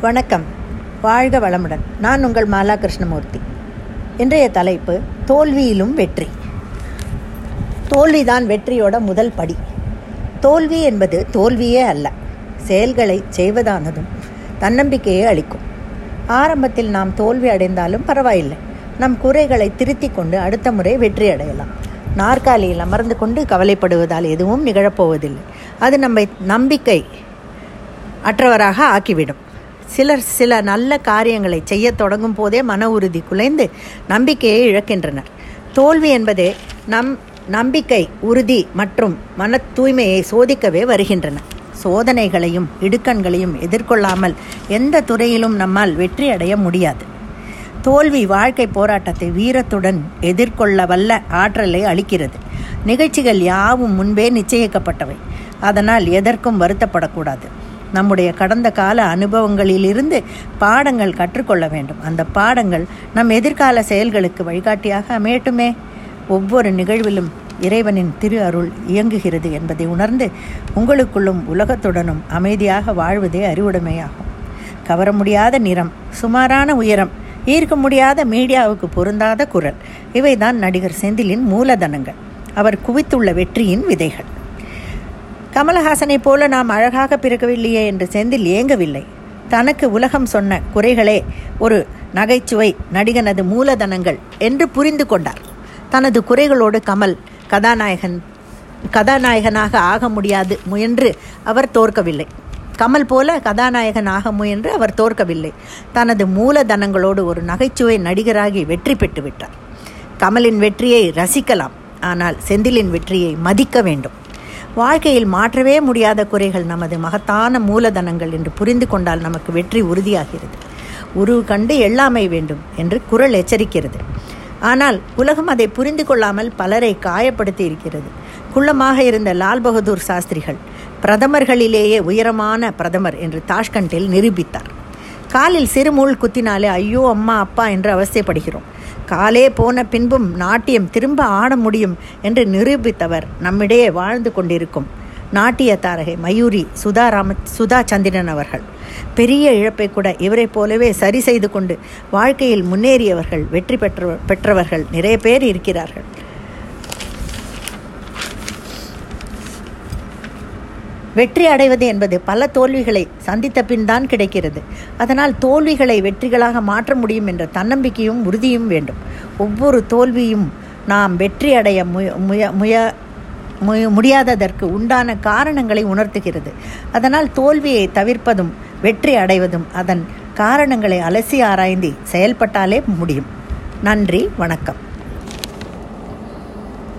வணக்கம். வாழ்க வளமுடன். நான் உங்கள் மாலா கிருஷ்ணமூர்த்தி. இன்றைய தலைப்பு தோல்வியிலும் வெற்றி. தோல்விதான் வெற்றியோட முதல் படி. தோல்வி என்பது தோல்வியே அல்ல. செயல்களை செய்வதானதும் தன்னம்பிக்கையை அளிக்கும். ஆரம்பத்தில் நாம் தோல்வி அடைந்தாலும் பரவாயில்லை. நம் குறைகளை திருத்தி கொண்டு அடுத்த முறை வெற்றி அடையலாம். நாற்காலியில் அமர்ந்து கொண்டு கவலைப்படுவதால் எதுவும் நிகழப்போவதில்லை. அது நம்மை நம்பிக்கை அற்றவராக ஆக்கிவிடும். சிலர் சில நல்ல காரியங்களை செய்ய தொடங்கும் போதே மன உறுதி குலைந்து நம்பிக்கையை இழக்கின்றனர். தோல்வி என்பதே நம் நம்பிக்கை உறுதி மற்றும் மன தூய்மையை சோதிக்கவே வருகின்றன. சோதனைகளையும் இடுக்கண்களையும் எதிர்கொள்ளாமல் எந்த துறையிலும் நம்மால் வெற்றி அடைய முடியாது. தோல்வி வாழ்க்கை போராட்டத்தை வீரத்துடன் எதிர்கொள்ள வல்ல ஆற்றலை அளிக்கிறது. நிகழ்ச்சிகள் யாவும் முன்பே நிச்சயிக்கப்பட்டவை. அதனால் எதற்கும் வருத்தப்படக்கூடாது. நம்முடைய கடந்த கால அனுபவங்களிலிருந்து பாடங்கள் கற்றுக்கொள்ள வேண்டும். அந்த பாடங்கள் நம் எதிர்கால செயல்களுக்கு வழிகாட்டியாக அமையட்டுமே. ஒவ்வொரு நிகழ்விலும் இறைவனின் திரு அருள் இயங்குகிறது என்பதை உணர்ந்து உங்களுக்குள்ளும் உலகத்துடனும் அமைதியாக வாழ்வதே அறிவுடைமையாகும். கவர முடியாத நிறம் சுமாரான உயரம் ஈர்க்க முடியாத மீடியாவுக்கு பொருந்தாத குரல் இவைதான் நடிகர் செந்திலின் மூலதனங்கள். அவர் குவித்துள்ள வெற்றியின் விதைகள். கமலஹாசனை போல நாம் அழகாக பிறக்கவில்லையே என்று செந்தில் ஏங்கவில்லை. தனக்கு உலகம் சொன்ன குறைகளே ஒரு நகைச்சுவை நடிகனது மூலதனங்கள் என்று புரிந்து கொண்டார். தனது குறைகளோடு கமல் கதாநாயகன் கதாநாயகனாக ஆக முடியாது முயன்று அவர் தோற்கவில்லை. கமல் போல கதாநாயகன் ஆக முயன்று அவர் தோற்கவில்லை. தனது மூலதனங்களோடு ஒரு நகைச்சுவை நடிகராகி வெற்றி பெற்று விட்டார் கமலின் வெற்றியை ரசிக்கலாம் ஆனால் செந்திலின் வெற்றியை மதிக்க வேண்டும். வாழ்க்கையில் மாற்றவே முடியாத குறைகள் நமது மகத்தான மூலதனங்கள் என்று புரிந்து கொண்டால் நமக்கு வெற்றி உறுதியாகிறது. உருவு கண்டு எல்லாமை வேண்டும் என்று குரல் எச்சரிக்கிறது. ஆனால் உலகம் அதை புரிந்து கொள்ளாமல் பலரை காயப்படுத்தி இருக்கிறது. குள்ளமாக இருந்த லால் பகதூர் சாஸ்திரிகள் பிரதமர்களிலேயே உயரமான பிரதமர் என்று தாஷ்கண்டில் நிரூபித்தார். காலில் சிறுமூல் குத்தினாலே ஐயோ அம்மா அப்பா என்று அவஸ்தைப்படுகிறோம். காலே போன பின்பும் நாட்டியம் திரும்ப ஆட முடியும் என்று நிரூபித்தவர் நம்மிடையே வாழ்ந்து கொண்டிருக்கும் நாட்டிய தாரகை மயூரி சுதா ராம சுதா சந்திரன் அவர்கள். பெரிய இழப்பை கூட இவரை போலவே சரி செய்து கொண்டு வாழ்க்கையில் முன்னேறியவர்கள் வெற்றி பெற்ற பெற்றவர்கள் நிறைய பேர் இருக்கிறார்கள். வெற்றி அடைவது என்பது பல தோல்விகளை சந்தித்த பின் தான் கிடைக்கிறது. அதனால் தோல்விகளை வெற்றிகளாக மாற்ற முடியும் என்ற தன்னம்பிக்கையும் உறுதியும் வேண்டும். ஒவ்வொரு தோல்வியும் நாம் வெற்றி அடைய முய முய முய முடியாததற்கு உண்டான காரணங்களை உணர்த்துகிறது. அதனால் தோல்வியை தவிர்ப்பதும் வெற்றி அடைவதும் அதன் காரணங்களை அலசி ஆராய்ந்து செயல்பட்டாலே முடியும். நன்றி வணக்கம்.